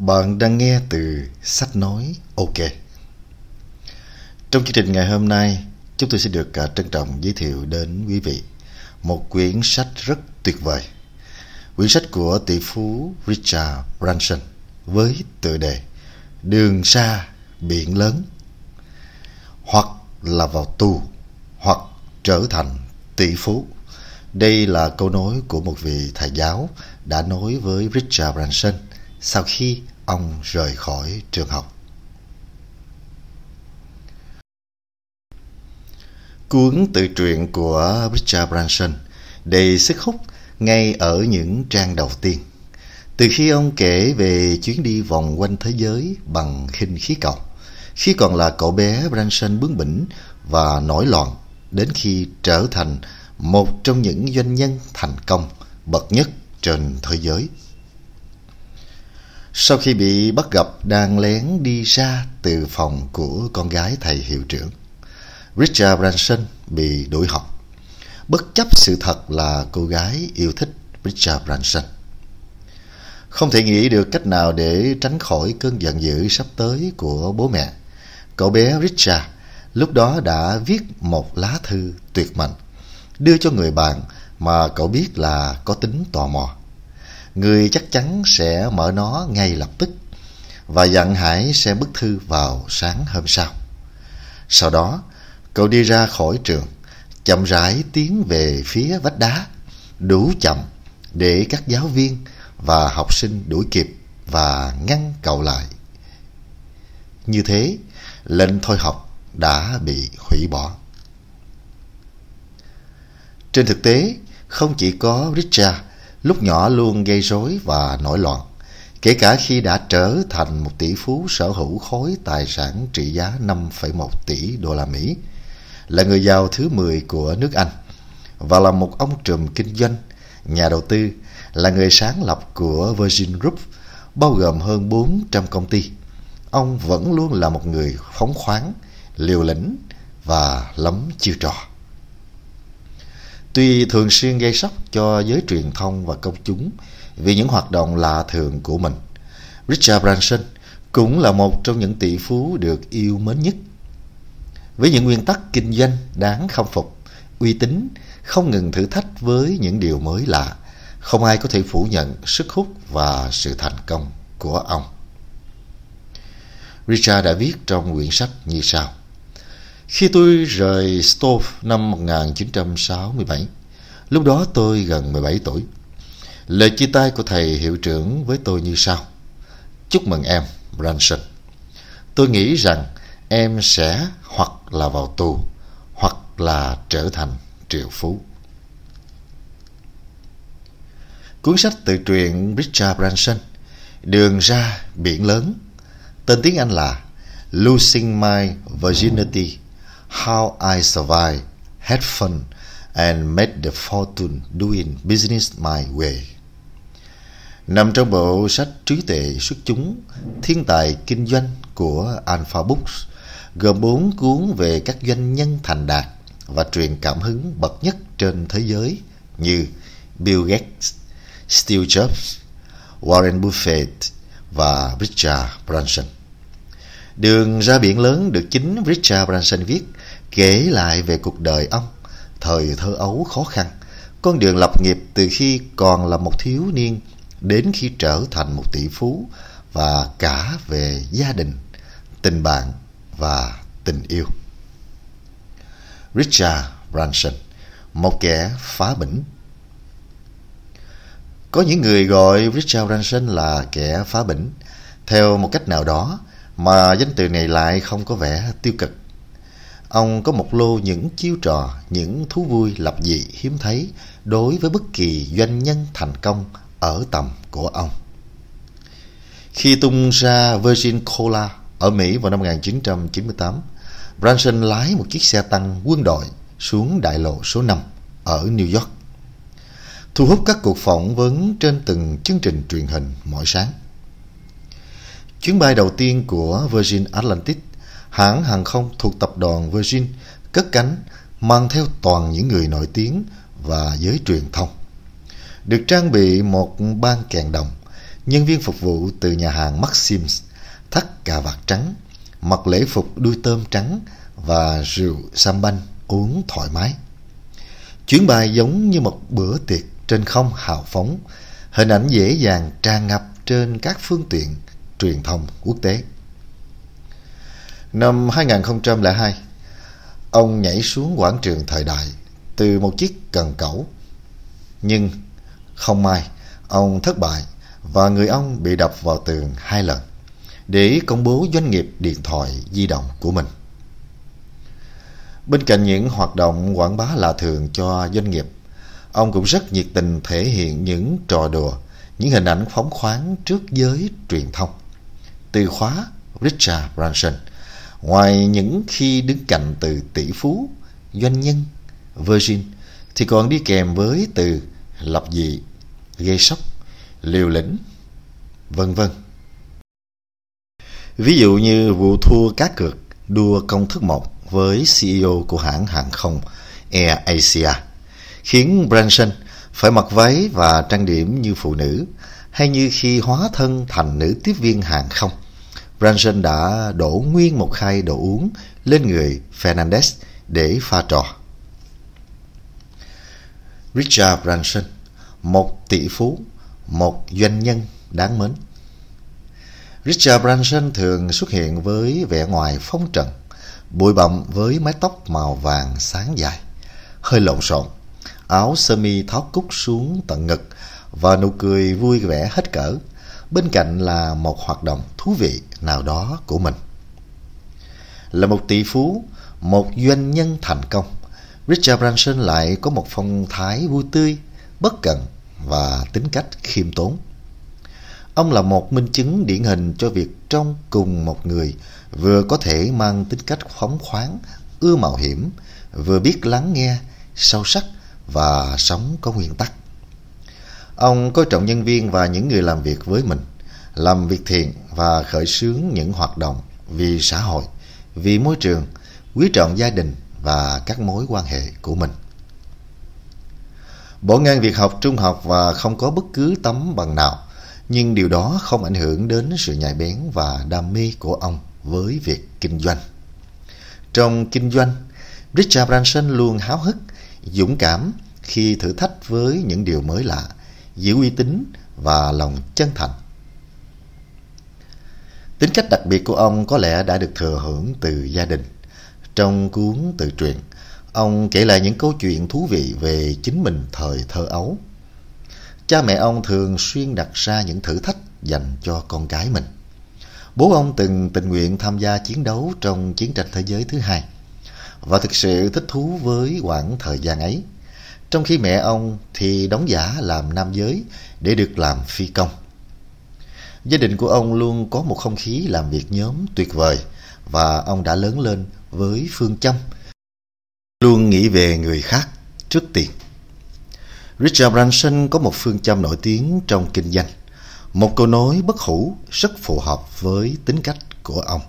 Bạn đang nghe từ sách nói OK. Trong chương trình ngày hôm nay, chúng tôi sẽ được cả trân trọng giới thiệu đến quý vị một quyển sách rất tuyệt vời. Quyển sách của tỷ phú Richard Branson với tựa đề Đường xa biển lớn hoặc là vào tù hoặc trở thành tỷ phú. Đây là câu nói của một vị thầy giáo đã nói với Richard Branson sau khi ông rời khỏi trường học. Cuốn tự truyện của Richard Branson đầy sức hút ngay ở những trang đầu tiên. Từ khi ông kể về chuyến đi vòng quanh thế giới bằng khinh khí cầu, khi còn là cậu bé Branson bướng bỉnh và nổi loạn, đến khi trở thành một trong những doanh nhân thành công bậc nhất trên thế giới. Sau khi bị bắt gặp đang lén đi ra từ phòng của con gái thầy hiệu trưởng, Richard Branson bị đuổi học. Bất chấp sự thật là cô gái yêu thích Richard Branson. Không thể nghĩ được cách nào để tránh khỏi cơn giận dữ sắp tới của bố mẹ. Cậu bé Richard lúc đó đã viết một lá thư tuyệt mệnh đưa cho người bạn mà cậu biết là có tính tò mò người chắc chắn sẽ mở nó ngay lập tức và dặn Hải xem bức thư vào sáng hôm sau. Sau đó, cậu đi ra khỏi trường, chậm rãi tiến về phía vách đá, đủ chậm để các giáo viên và học sinh đuổi kịp và ngăn cậu lại. Như thế, lệnh thôi học đã bị hủy bỏ. Trên thực tế, không chỉ có Richard lúc nhỏ luôn gây rối và nổi loạn, kể cả khi đã trở thành một tỷ phú sở hữu khối tài sản trị giá 5,1 tỷ đô la Mỹ, là người giàu thứ 10 của nước Anh và là một ông trùm kinh doanh, nhà đầu tư, là người sáng lập của Virgin Group, bao gồm hơn 400 công ty. Ông vẫn luôn là một người phóng khoáng, liều lĩnh và lắm chiêu trò. Tuy thường xuyên gây sốc cho giới truyền thông và công chúng vì những hoạt động lạ thường của mình, Richard Branson cũng là một trong những tỷ phú được yêu mến nhất. Với những nguyên tắc kinh doanh đáng khâm phục, uy tín, không ngừng thử thách với những điều mới lạ, không ai có thể phủ nhận sức hút và sự thành công của ông. Richard đã viết trong quyển sách như sau. Khi tôi rời Stove năm 1967, lúc đó tôi gần 17 tuổi. Lời chia tay của thầy hiệu trưởng với tôi như sau. Chúc mừng em, Branson. Tôi nghĩ rằng em sẽ hoặc là vào tù hoặc là trở thành triệu phú. Cuốn sách tự truyện Richard Branson Đường ra biển lớn Tên tiếng Anh là Losing My Virginity How I Survived, Had Fun and Made the Fortune Doing Business My Way. Nằm trong bộ sách trí tuệ xuất chúng Thiên tài kinh doanh của Alpha Books gồm bốn cuốn về các doanh nhân thành đạt và truyền cảm hứng bậc nhất trên thế giới như Bill Gates, Steve Jobs, Warren Buffett và Richard Branson. Đường ra biển lớn được chính Richard Branson viết kể lại về cuộc đời ông, thời thơ ấu khó khăn, con đường lập nghiệp từ khi còn là một thiếu niên đến khi trở thành một tỷ phú và cả về gia đình, tình bạn và tình yêu. Richard Branson, một kẻ phá bỉnh. Có những người gọi Richard Branson là kẻ phá bỉnh, theo một cách nào đó mà danh từ này lại không có vẻ tiêu cực. Ông có một lô những chiêu trò, những thú vui lập dị hiếm thấy đối với bất kỳ doanh nhân thành công ở tầm của ông. Khi tung ra Virgin Cola ở Mỹ vào năm 1998, Branson lái một chiếc xe tăng quân đội xuống đại lộ số 5 ở New York, thu hút các cuộc phỏng vấn trên từng chương trình truyền hình mỗi sáng. Chuyến bay đầu tiên của Virgin Atlantic hãng hàng không thuộc tập đoàn Virgin cất cánh mang theo toàn những người nổi tiếng và giới truyền thông. Được trang bị một ban kèn đồng, nhân viên phục vụ từ nhà hàng Maxim's, thắt cà vạt trắng, mặc lễ phục đuôi tôm trắng và rượu sambanh uống thoải mái. Chuyến bay giống như một bữa tiệc trên không hào phóng, hình ảnh dễ dàng tràn ngập trên các phương tiện truyền thông quốc tế. Năm 2002, ông nhảy xuống quảng trường thời đại từ một chiếc cần cẩu. Nhưng không may, ông thất bại và người ông bị đập vào tường hai lần để công bố doanh nghiệp điện thoại di động của mình. Bên cạnh những hoạt động quảng bá lạ thường cho doanh nghiệp, ông cũng rất nhiệt tình thể hiện những trò đùa, những hình ảnh phóng khoáng trước giới truyền thông. Từ khóa Richard Branson, ngoài những khi đứng cạnh từ tỷ phú, doanh nhân, Virgin, thì còn đi kèm với từ lập dị, gây sốc, liều lĩnh, vân vân. Ví dụ như vụ thua cá cược đua công thức một với CEO của hãng hàng không Air Asia khiến Branson phải mặc váy và trang điểm như phụ nữ hay như khi hóa thân thành nữ tiếp viên hàng không. Branson đã đổ nguyên một khay đồ uống lên người Fernandez để pha trò. Richard Branson, một tỷ phú, một doanh nhân đáng mến. Richard Branson thường xuất hiện với vẻ ngoài phong trần, bụi bặm với mái tóc màu vàng sáng dài, hơi lộn xộn, áo sơ mi tháo cúc xuống tận ngực và nụ cười vui vẻ hết cỡ. Bên cạnh là một hoạt động thú vị nào đó của mình. Là một tỷ phú, một doanh nhân thành công, Richard Branson lại có một phong thái vui tươi, bất cẩn và tính cách khiêm tốn. Ông là một minh chứng điển hình cho việc trong cùng một người vừa có thể mang tính cách phóng khoáng, ưa mạo hiểm, vừa biết lắng nghe, sâu sắc và sống có nguyên tắc. Ông coi trọng nhân viên và những người làm việc với mình, làm việc thiện và khởi xướng những hoạt động vì xã hội, vì môi trường, quý trọng gia đình và các mối quan hệ của mình. Bỏ ngang việc học trung học và không có bất cứ tấm bằng nào, nhưng điều đó không ảnh hưởng đến sự nhạy bén và đam mê của ông với việc kinh doanh. Trong kinh doanh, Richard Branson luôn háo hức, dũng cảm khi thử thách với những điều mới lạ, giữ uy tín và lòng chân thành. Tính cách đặc biệt của ông có lẽ đã được thừa hưởng từ gia đình. Trong cuốn tự truyện, ông kể lại những câu chuyện thú vị về chính mình thời thơ ấu. Cha mẹ ông thường xuyên đặt ra những thử thách dành cho con cái mình. Bố ông từng tình nguyện tham gia chiến đấu trong chiến tranh thế giới thứ hai và thực sự thích thú với quãng thời gian ấy. Trong khi mẹ ông thì đóng giả làm nam giới để được làm phi công. Gia đình của ông luôn có một không khí làm việc nhóm tuyệt vời và ông đã lớn lên với phương châm luôn nghĩ về người khác trước tiên. Richard Branson có một phương châm nổi tiếng trong kinh doanh, một câu nói bất hủ rất phù hợp với tính cách của ông.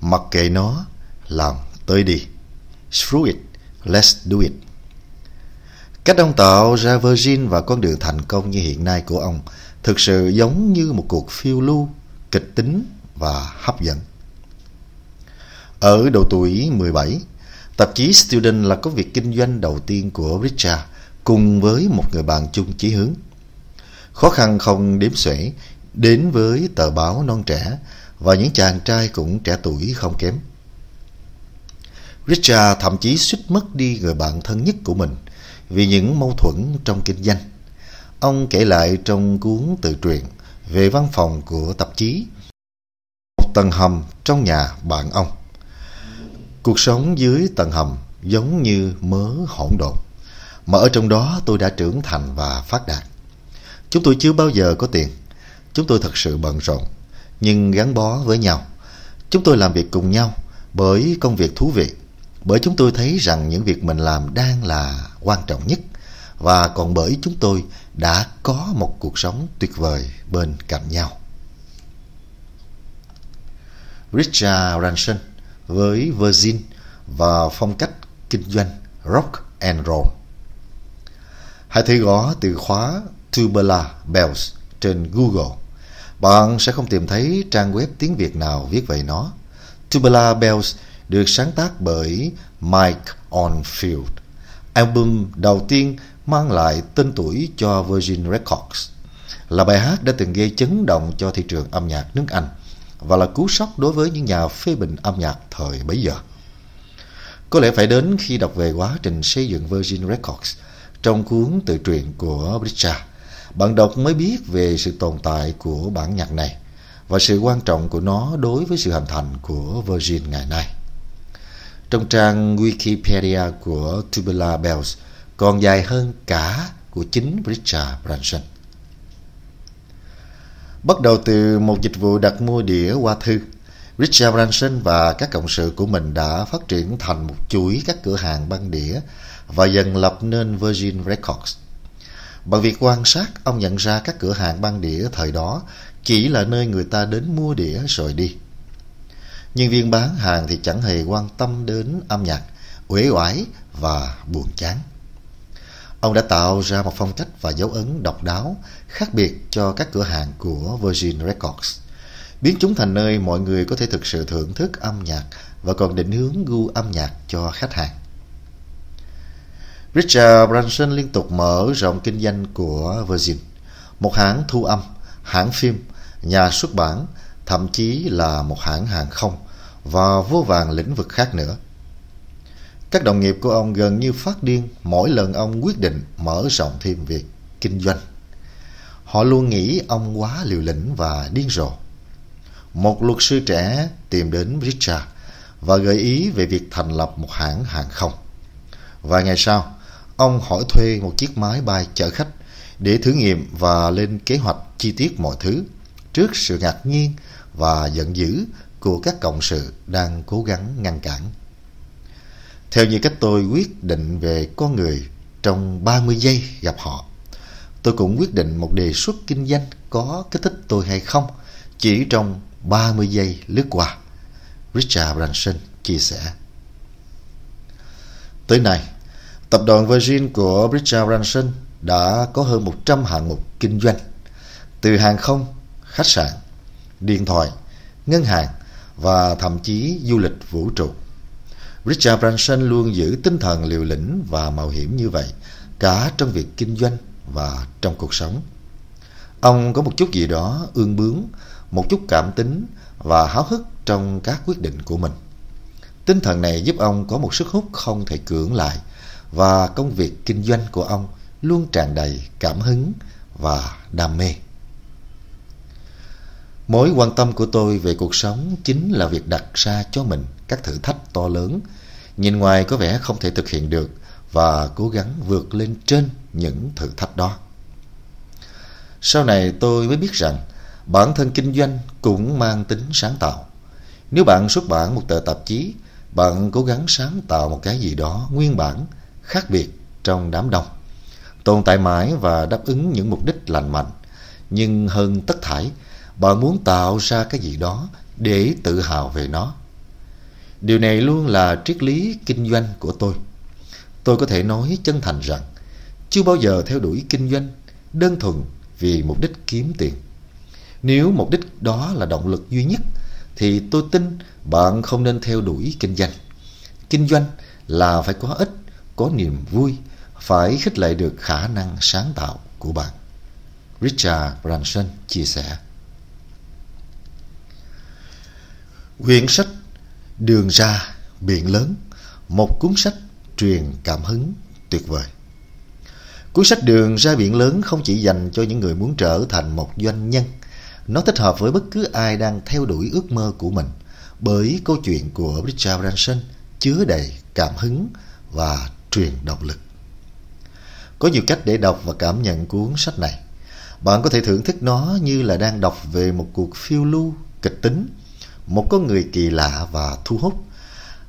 Mặc kệ nó, làm tới đi. Screw it, let's do it. Cách ông tạo ra Virgin và con đường thành công như hiện nay của ông thực sự giống như một cuộc phiêu lưu, kịch tính và hấp dẫn. Ở độ tuổi 17, tạp chí Student là công việc kinh doanh đầu tiên của Richard cùng với một người bạn chung chí hướng. Khó khăn không đếm xuể đến với tờ báo non trẻ và những chàng trai cũng trẻ tuổi không kém. Richard thậm chí suýt mất đi người bạn thân nhất của mình vì những mâu thuẫn trong kinh doanh. Ông kể lại trong cuốn tự truyện về văn phòng của tạp chí một tầng hầm trong nhà bạn ông. Cuộc sống dưới tầng hầm giống như mớ hỗn độn, mà ở trong đó tôi đã trưởng thành và phát đạt. Chúng tôi chưa bao giờ có tiền, chúng tôi thật sự bận rộn, nhưng gắn bó với nhau. Chúng tôi làm việc cùng nhau bởi công việc thú vị, bởi chúng tôi thấy rằng những việc mình làm đang là quan trọng nhất và còn bởi chúng tôi đã có một cuộc sống tuyệt vời bên cạnh nhau. Richard Branson với Virgin và phong cách kinh doanh rock and roll. Hãy thử gõ từ khóa Tubular Bells trên Google, bạn sẽ không tìm thấy trang web tiếng Việt nào viết về nó. Tubular Bells được sáng tác bởi Mike Onfield. Album đầu tiên mang lại tên tuổi cho Virgin Records là bài hát đã từng gây chấn động cho thị trường âm nhạc nước Anh và là cú sốc đối với những nhà phê bình âm nhạc thời bấy giờ. Có lẽ phải đến khi đọc về quá trình xây dựng Virgin Records trong cuốn tự truyện của Richard, bạn đọc mới biết về sự tồn tại của bản nhạc này và sự quan trọng của nó đối với sự hình thành của Virgin ngày nay. Trong trang Wikipedia của Tubular Bells còn dài hơn cả của chính Richard Branson. Bắt đầu từ một dịch vụ đặt mua đĩa qua thư, Richard Branson và các cộng sự của mình đã phát triển thành một chuỗi các cửa hàng băng đĩa và dần lập nên Virgin Records. Bằng việc quan sát, ông nhận ra các cửa hàng băng đĩa thời đó chỉ là nơi người ta đến mua đĩa rồi đi. Nhân viên bán hàng thì chẳng hề quan tâm đến âm nhạc, uể oải và buồn chán. Ông đã tạo ra một phong cách và dấu ấn độc đáo, khác biệt cho các cửa hàng của Virgin Records, biến chúng thành nơi mọi người có thể thực sự thưởng thức âm nhạc và còn định hướng gu âm nhạc cho khách hàng. Richard Branson liên tục mở rộng kinh doanh của Virgin, một hãng thu âm, hãng phim, nhà xuất bản, thậm chí là một hãng hàng không và vô vàng lĩnh vực khác nữa. Các đồng nghiệp của ông gần như phát điên mỗi lần ông quyết định mở rộng thêm việc kinh doanh. Họ luôn nghĩ ông quá liều lĩnh và điên rồ. Một luật sư trẻ tìm đến Richard và gợi ý về việc thành lập một hãng hàng không. Vài ngày sau, ông hỏi thuê một chiếc máy bay chở khách để thử nghiệm và lên kế hoạch chi tiết mọi thứ trước sự ngạc nhiên và giận dữ của các cộng sự đang cố gắng ngăn cản. Theo như cách tôi quyết định về con người trong 30 giây gặp họ, tôi cũng quyết định một đề xuất kinh doanh có kích thích tôi hay không chỉ trong 30 giây lướt qua. Richard Branson chia sẻ. Tới nay, tập đoàn Virgin của Richard Branson đã có hơn 100 hạng mục kinh doanh, từ hàng không, khách sạn, điện thoại, ngân hàng và thậm chí du lịch vũ trụ. Richard Branson luôn giữ tinh thần liều lĩnh và mạo hiểm như vậy, cả trong việc kinh doanh và trong cuộc sống. Ông có một chút gì đó ương bướng, một chút cảm tính và háo hức trong các quyết định của mình. Tinh thần này giúp ông có một sức hút không thể cưỡng lại và công việc kinh doanh của ông luôn tràn đầy cảm hứng và đam mê. Mối quan tâm của tôi về cuộc sống chính là việc đặt ra cho mình các thử thách to lớn, nhìn ngoài có vẻ không thể thực hiện được và cố gắng vượt lên trên những thử thách đó. Sau này tôi mới biết rằng bản thân kinh doanh cũng mang tính sáng tạo. Nếu bạn xuất bản một tờ tạp chí, bạn cố gắng sáng tạo một cái gì đó nguyên bản, khác biệt trong đám đông, tồn tại mãi và đáp ứng những mục đích lành mạnh. Nhưng hơn tất thảy, bạn muốn tạo ra cái gì đó để tự hào về nó. Điều này luôn là triết lý kinh doanh của tôi. Tôi có thể nói chân thành rằng chưa bao giờ theo đuổi kinh doanh đơn thuần vì mục đích kiếm tiền. Nếu mục đích đó là động lực duy nhất thì tôi tin bạn không nên theo đuổi kinh doanh. Kinh doanh là phải có ích, có niềm vui, phải khích lệ được khả năng sáng tạo của bạn. Richard Branson chia sẻ. Quyển sách Đường ra biển lớn, Một cuốn sách truyền cảm hứng tuyệt vời. Cuốn sách Đường ra biển lớn không chỉ dành cho những người muốn trở thành một doanh nhân, Nó thích hợp với bất cứ ai đang theo đuổi ước mơ của mình Bởi câu chuyện của Richard Branson chứa đầy cảm hứng và truyền động lực. Có nhiều cách để đọc và cảm nhận cuốn sách này. Bạn có thể thưởng thức nó như là đang đọc về một cuộc phiêu lưu kịch tính một con người kỳ lạ và thu hút.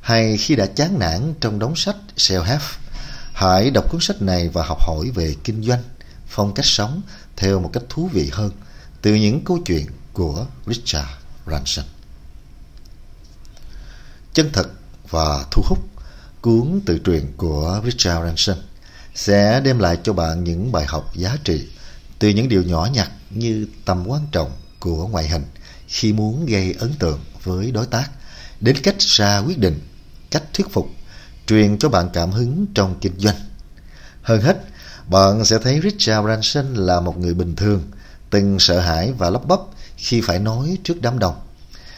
Hay khi đã chán nản trong đống sách self-help, hãy đọc cuốn sách này và học hỏi về kinh doanh, phong cách sống theo một cách thú vị hơn từ những câu chuyện của Richard Branson. Chân thật và thu hút, cuốn tự truyện của Richard Branson sẽ đem lại cho bạn những bài học giá trị từ những điều nhỏ nhặt như tầm quan trọng của ngoại hình khi muốn gây ấn tượng với đối tác, đến cách ra quyết định, cách thuyết phục, truyền cho bạn cảm hứng trong kinh doanh. Hơn hết, bạn sẽ thấy Richard Branson là một người bình thường, từng sợ hãi và lắp bắp khi phải nói trước đám đông,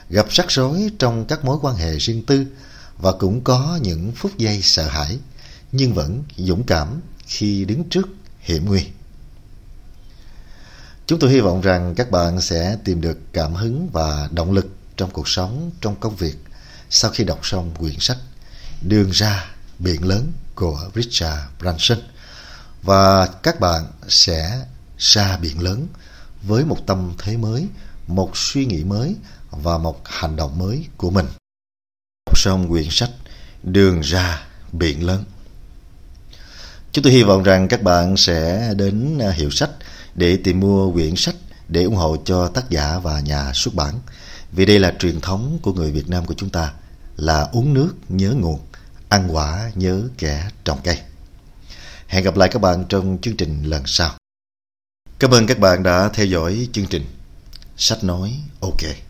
gặp rắc rối trong các mối quan hệ riêng tư và cũng có những phút giây sợ hãi, nhưng vẫn dũng cảm khi đứng trước hiểm nguy. Chúng tôi hy vọng rằng các bạn sẽ tìm được cảm hứng và động lực trong cuộc sống, trong công việc sau khi đọc xong quyển sách Đường ra biển lớn của Richard Branson. Và các bạn sẽ ra biển lớn với một tâm thế mới, một suy nghĩ mới và một hành động mới của mình. Đọc xong quyển sách Đường ra biển lớn. Chúng tôi hy vọng rằng các bạn sẽ đến à, hiệu sách để tìm mua quyển sách để ủng hộ cho tác giả và nhà xuất bản. Vì đây là truyền thống của người Việt Nam của chúng ta là uống nước nhớ nguồn, ăn quả nhớ kẻ trồng cây. Hẹn gặp lại các bạn trong chương trình lần sau. Cảm ơn các bạn đã theo dõi chương trình Sách nói OK.